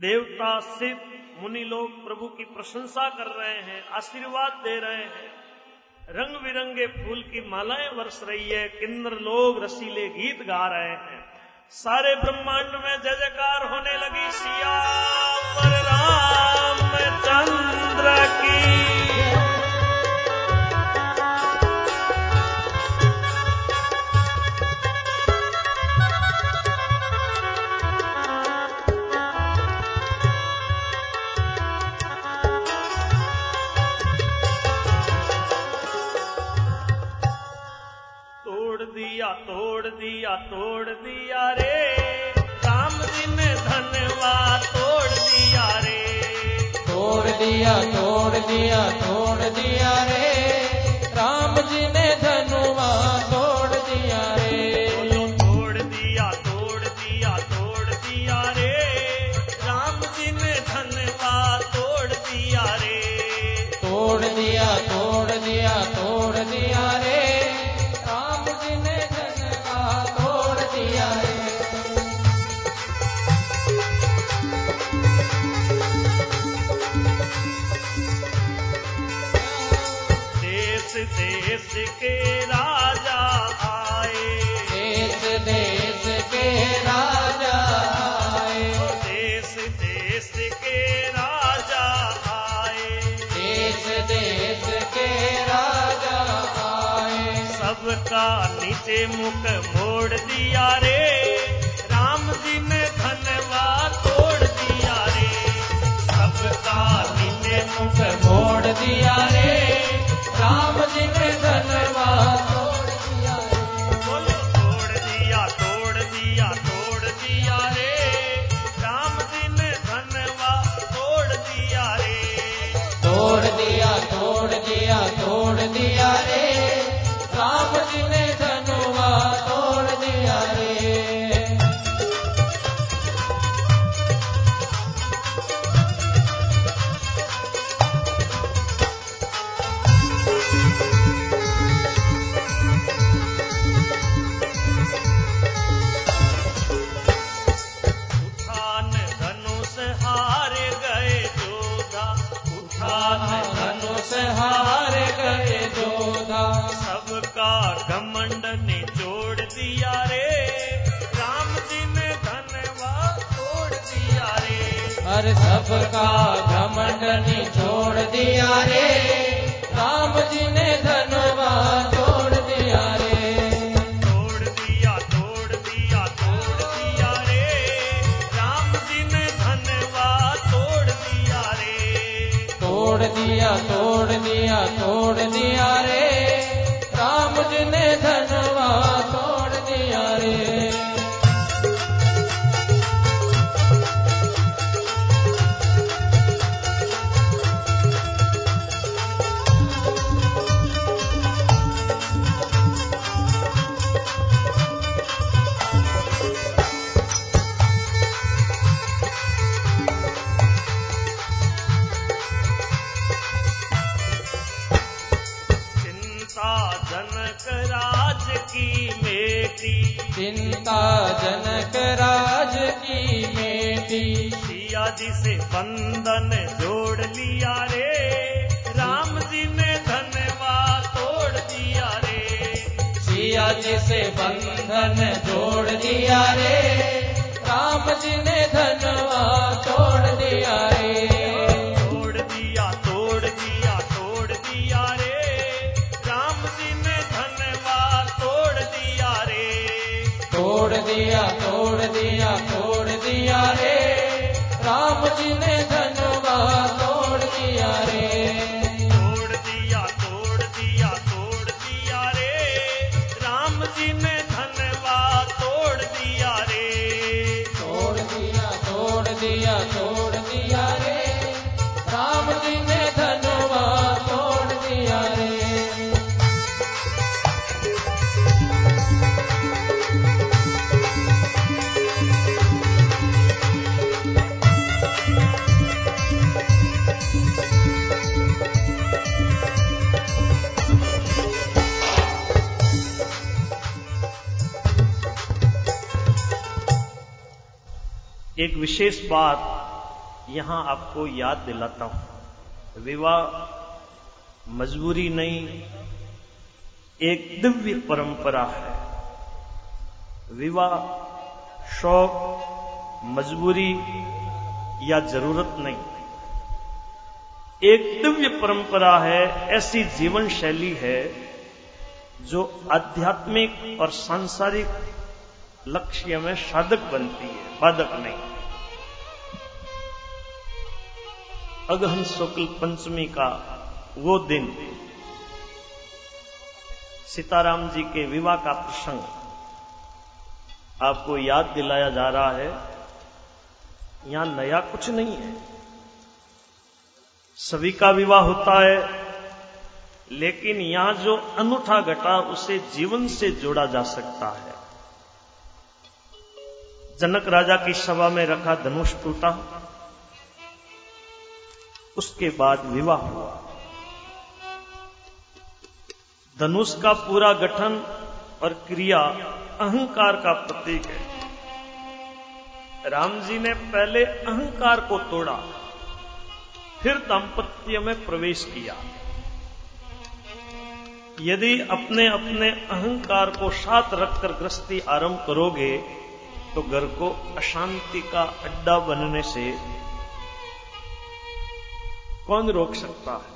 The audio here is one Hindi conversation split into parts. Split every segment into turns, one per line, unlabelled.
देवता सिद्ध मुनि लोग प्रभु की प्रशंसा कर रहे हैं, आशीर्वाद दे रहे हैं। रंग बिरंगे फूल की मालाएँ वर्ष रही है, किन्नर लोग रसीले गीत गा रहे हैं। सारे ब्रह्मांड में जय जयकार होने लगी, सिया पर राम दिया, तोड़ दिया तोड़ दिया रे। राम जी ने धनवा तोड़ दिया रे।
तोड़ दिया तोड़ दिया तोड़ दिया रे। राम जी ने धनुआ तोड़
देश के राजा आए। सबका नीचे मुख मोड़ दिया रे। राम जी ने धनवा तोड़ दिया रे। सबका नीचे मुख
मोड़ दिया रे। राम जी ने धनवा
हर सबका घमंड छोड़ दिया रे। राम जी ने धनवा छोड़ दिया रे।
छोड़ दिया तोड़ दिया
तोड़ दिया रे। राम जी ने धनवा तोड़ दिया रे।
तोड़ दिया
एक विशेष बात यहाँ आपको याद दिलाता हूँ। विवाह मजबूरी नहीं, एक दिव्य परंपरा है। विवाह शौक, मजबूरी या ज़रूरत नहीं। एक दिव्य परंपरा है, ऐसी जीवन शैली है जो आध्यात्मिक और सांसारिक लक्ष्य में साधक बनती है, बाधक नहीं। अगहन शुक्ल पंचमी का वो दिन, सीताराम जी के विवाह का प्रसंग आपको याद दिलाया जा रहा है, यहाँ नया कुछ नहीं है। सभी का विवाह होता है, लेकिन यहाँ जो अनूठा घटा उसे जीवन से जोड़ा जा सकता है। जनक राजा की सभा में रखा धनुष टूटा। उसके बाद विवाह हुआ। धनुष का पूरा गठन और क्रिया अहंकार का प्रतीक है। राम जी ने पहले अहंकार को तोड़ा, फिर दाम्पत्य में प्रवेश किया। यदि अपने अपने अहंकार को साथ रखकर गृहस्थी आरंभ करोगे तो घर को अशांति का अड्डा बनने से कौन रोक सकता है?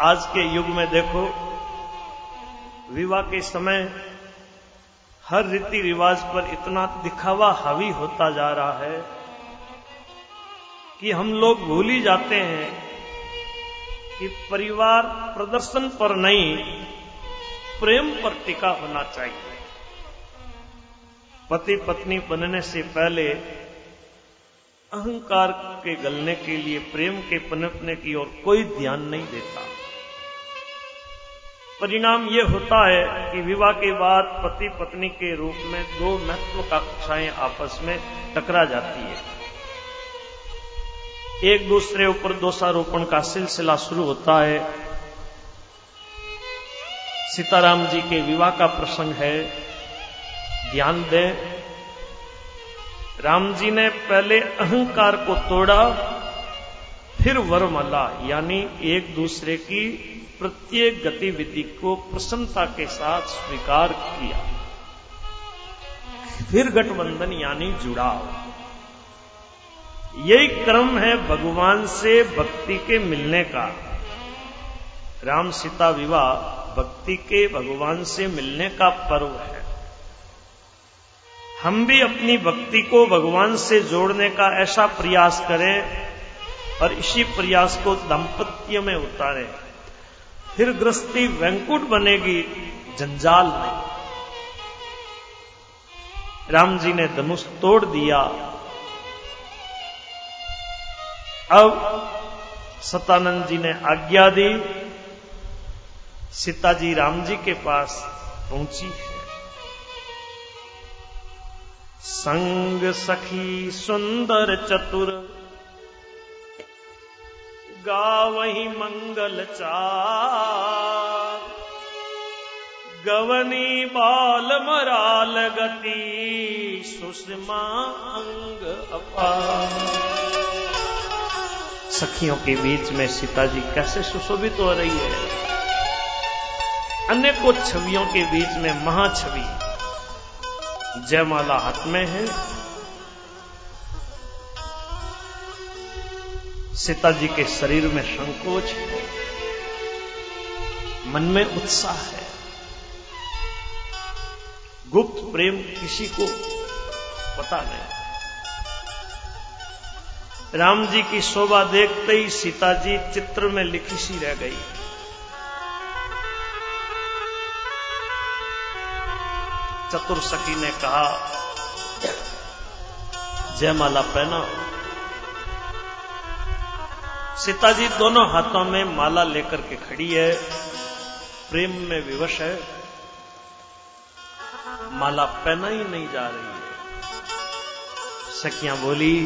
आज के युग में देखो, विवाह के समय हर रीति रिवाज पर इतना दिखावा हावी होता जा रहा है कि हम लोग भूल ही जाते हैं कि परिवार प्रदर्शन पर नहीं, प्रेम पर टिका होना चाहिए। पति पत्नी बनने से पहले अहंकार के गलने के लिए, प्रेम के पनपने की ओर कोई ध्यान नहीं देता। परिणाम यह होता है कि विवाह के बाद पति पत्नी के रूप में दो महत्वाकांक्षाएँ आपस में टकरा जाती है। एक दूसरे ऊपर दोषारोपण का सिलसिला शुरू होता है। सीताराम जी के विवाह का प्रसंग है। ध्यान दें। राम जी ने पहले अहंकार को तोड़ा, फिर वरमला, यानी एक दूसरे की प्रत्येक गतिविधि को प्रसन्नता के साथ स्वीकार किया। फिर गठबंधन, यानी जुड़ाव। यही क्रम है भगवान से भक्ति के मिलने का। राम सीता विवाह भक्ति के भगवान से मिलने का पर्व है। हम भी अपनी भक्ति को भगवान से जोड़ने का ऐसा प्रयास करें और इसी प्रयास को दाम्पत्य में उतारें। फिर गृहस्थी वैंकुट बनेगी, जंजाल में। राम जी ने धनुष तोड़ दिया। अब सतानंद जी ने आज्ञा दी। सीता जी राम जी के पास पहुँची। है संग सखी सुंदर चतुर। गावही मंगल चार। गवनी बाल मराल गति सुषमा अंग अपार। सखियों के बीच में सीता जी कैसे सुशोभित हो रही है? अनेकों छवियों के बीच में महाछवि। जयमाला हाथ में है। सीता जी के शरीर में संकोच है। मन में उत्साह है। गुप्त प्रेम किसी को पता नहीं। राम जी की शोभा देखते ही सीता जी चित्र में लिखी सी रह गई। चतुर सखी ने कहा, जयमाला पहना सीता जी दोनों हाथों में माला लेकर के खड़ी है। प्रेम में विवश है। माला पहना ही नहीं जा रही। है सखियाँ बोली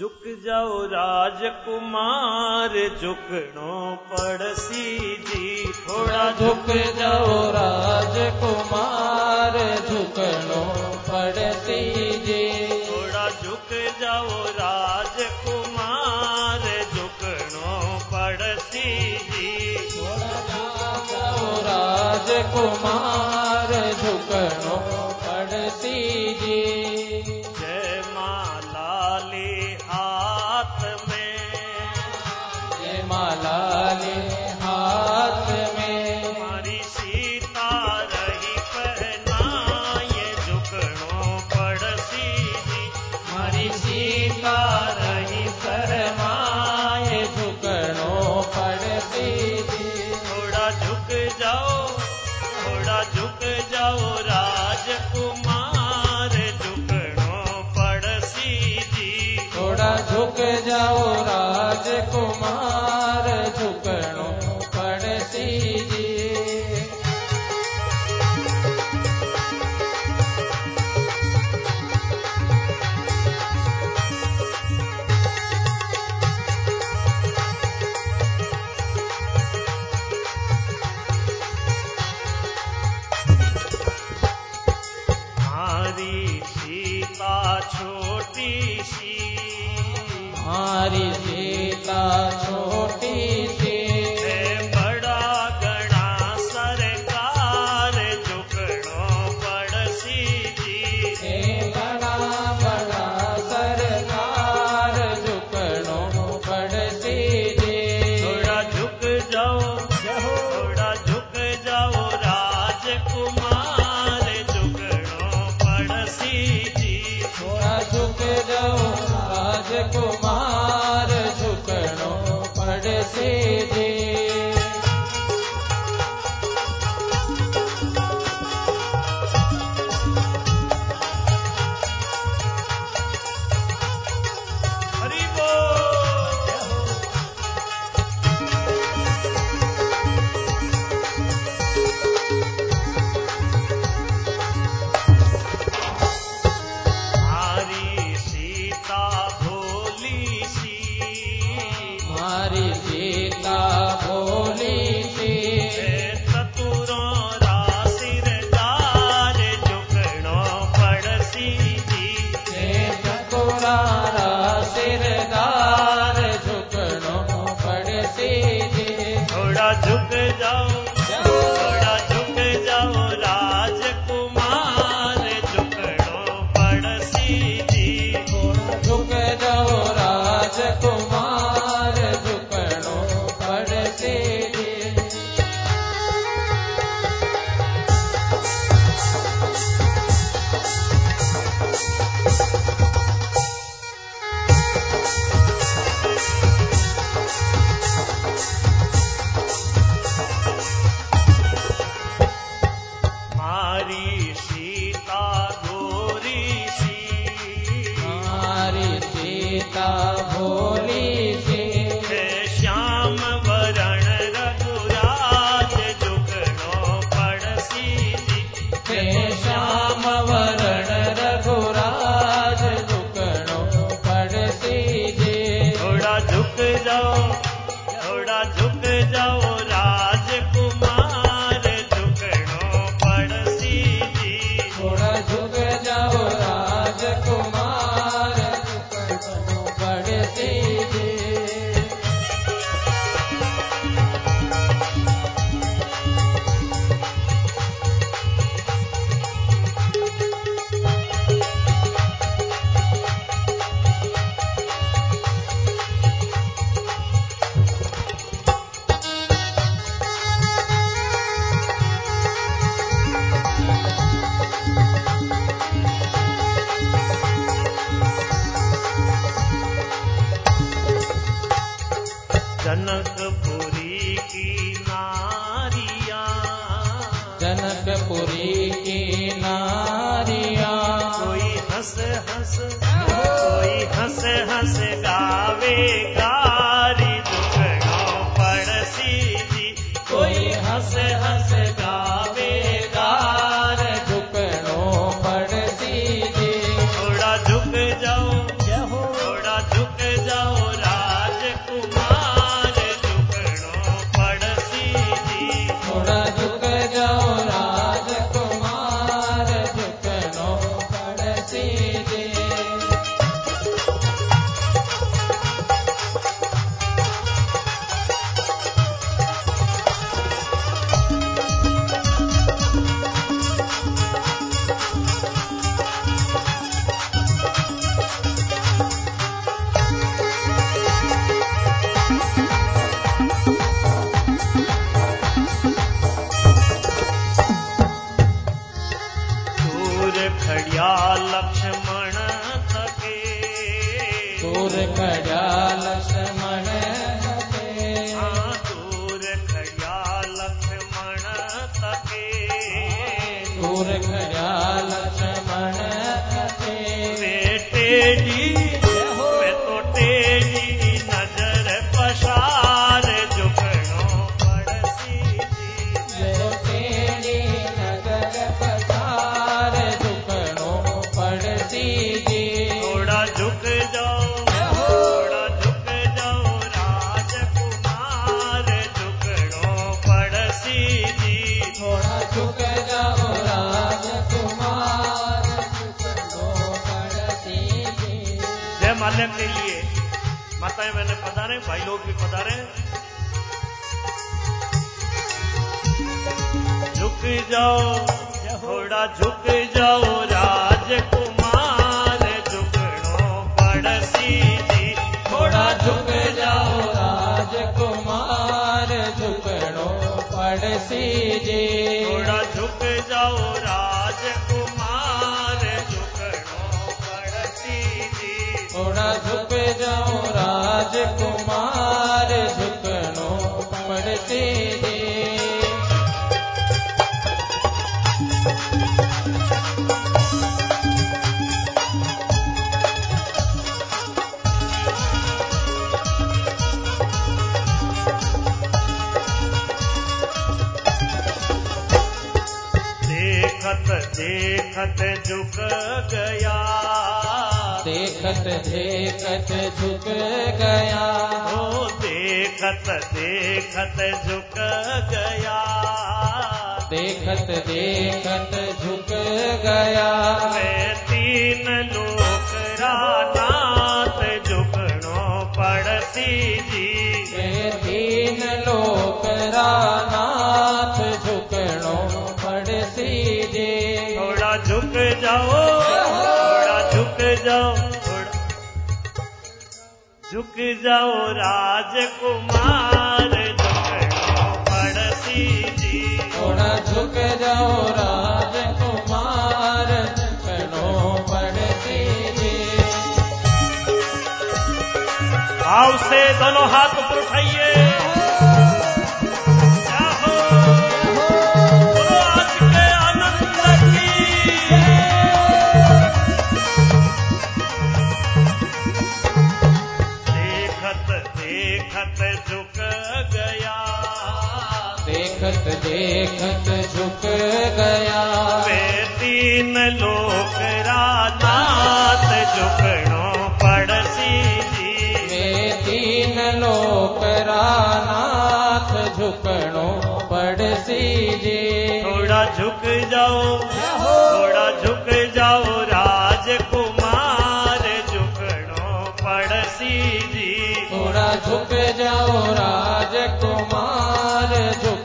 झुक जाओ राजकुमार झुकनो पड़सी जी
थोड़ा झुक जाओ राजकुमार झुक झुकणो पड़सी जी।
थोड़ा झुक जाओ राजकुमार झुकणो पड़सी जी।
थोड़ा जाओ राजकुमार झुकणो पड़सी जी। ये हाथ में।
हमारी सीता रही पहनाए झुकणो पड़सी जी
हमारी सीता रही शरमाए झुकणो पड़सी जी
थोड़ा झुक जाओ थोड़ा झुक जाओ राजकुमार झुकणो पड़सी जी
थोड़ा झुक जाओ राजकुमार
सीता छोटी सी।
हमारी सीता छोटी सी
राजकुमार
झुक जाओ
थोड़ा झुक जाओ जनकपुरी की नारिया।
जनकपुरी की नारिया।
कोई हंस हंस कोई हंस हंस गावे गारी झुकणो पड़सी जी। कोई हंस हंस माल्या के लिए माताएँ मैंने पधारे भाई लोग भी पधारे झुक जाओ थोड़ा झुक जाओ राजकुमार
झुक जाओ राजकुमार झुकणो पड़सी जी।
थोड़ा झुक जाओ राजकुमार झुकणो पड़सी जी।
थोड़ा झुक जाओ राजकुमार झुकणो पड़सी
देखत झुक गया।
देखत देखत झुक गया।
ओ देखत देखत झुक गया।
देखत देखत झुक गया।
वे तीन लोक रानाथ झुकणो पड़सी जी।
वे तीन लोक रानाथ
झुक जाओ राजकुमार पड़सी जी
थोड़ा झुक जाओ राजकुमार पड़सी जी
आओ से दोनों हाथ ऊपर उठाइए। झुक गया।
देखत देखत झुक गया।
वे तीन लोक रानाथ झुकणो पड़सी जी
वे तीन लोक रानाथ झुकणो पड़सी जी
थोड़ा झुक जाओ जाओ राजकुमार झुकणो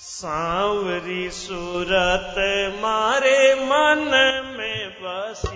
सांवरी सूरत मारे मन में बसी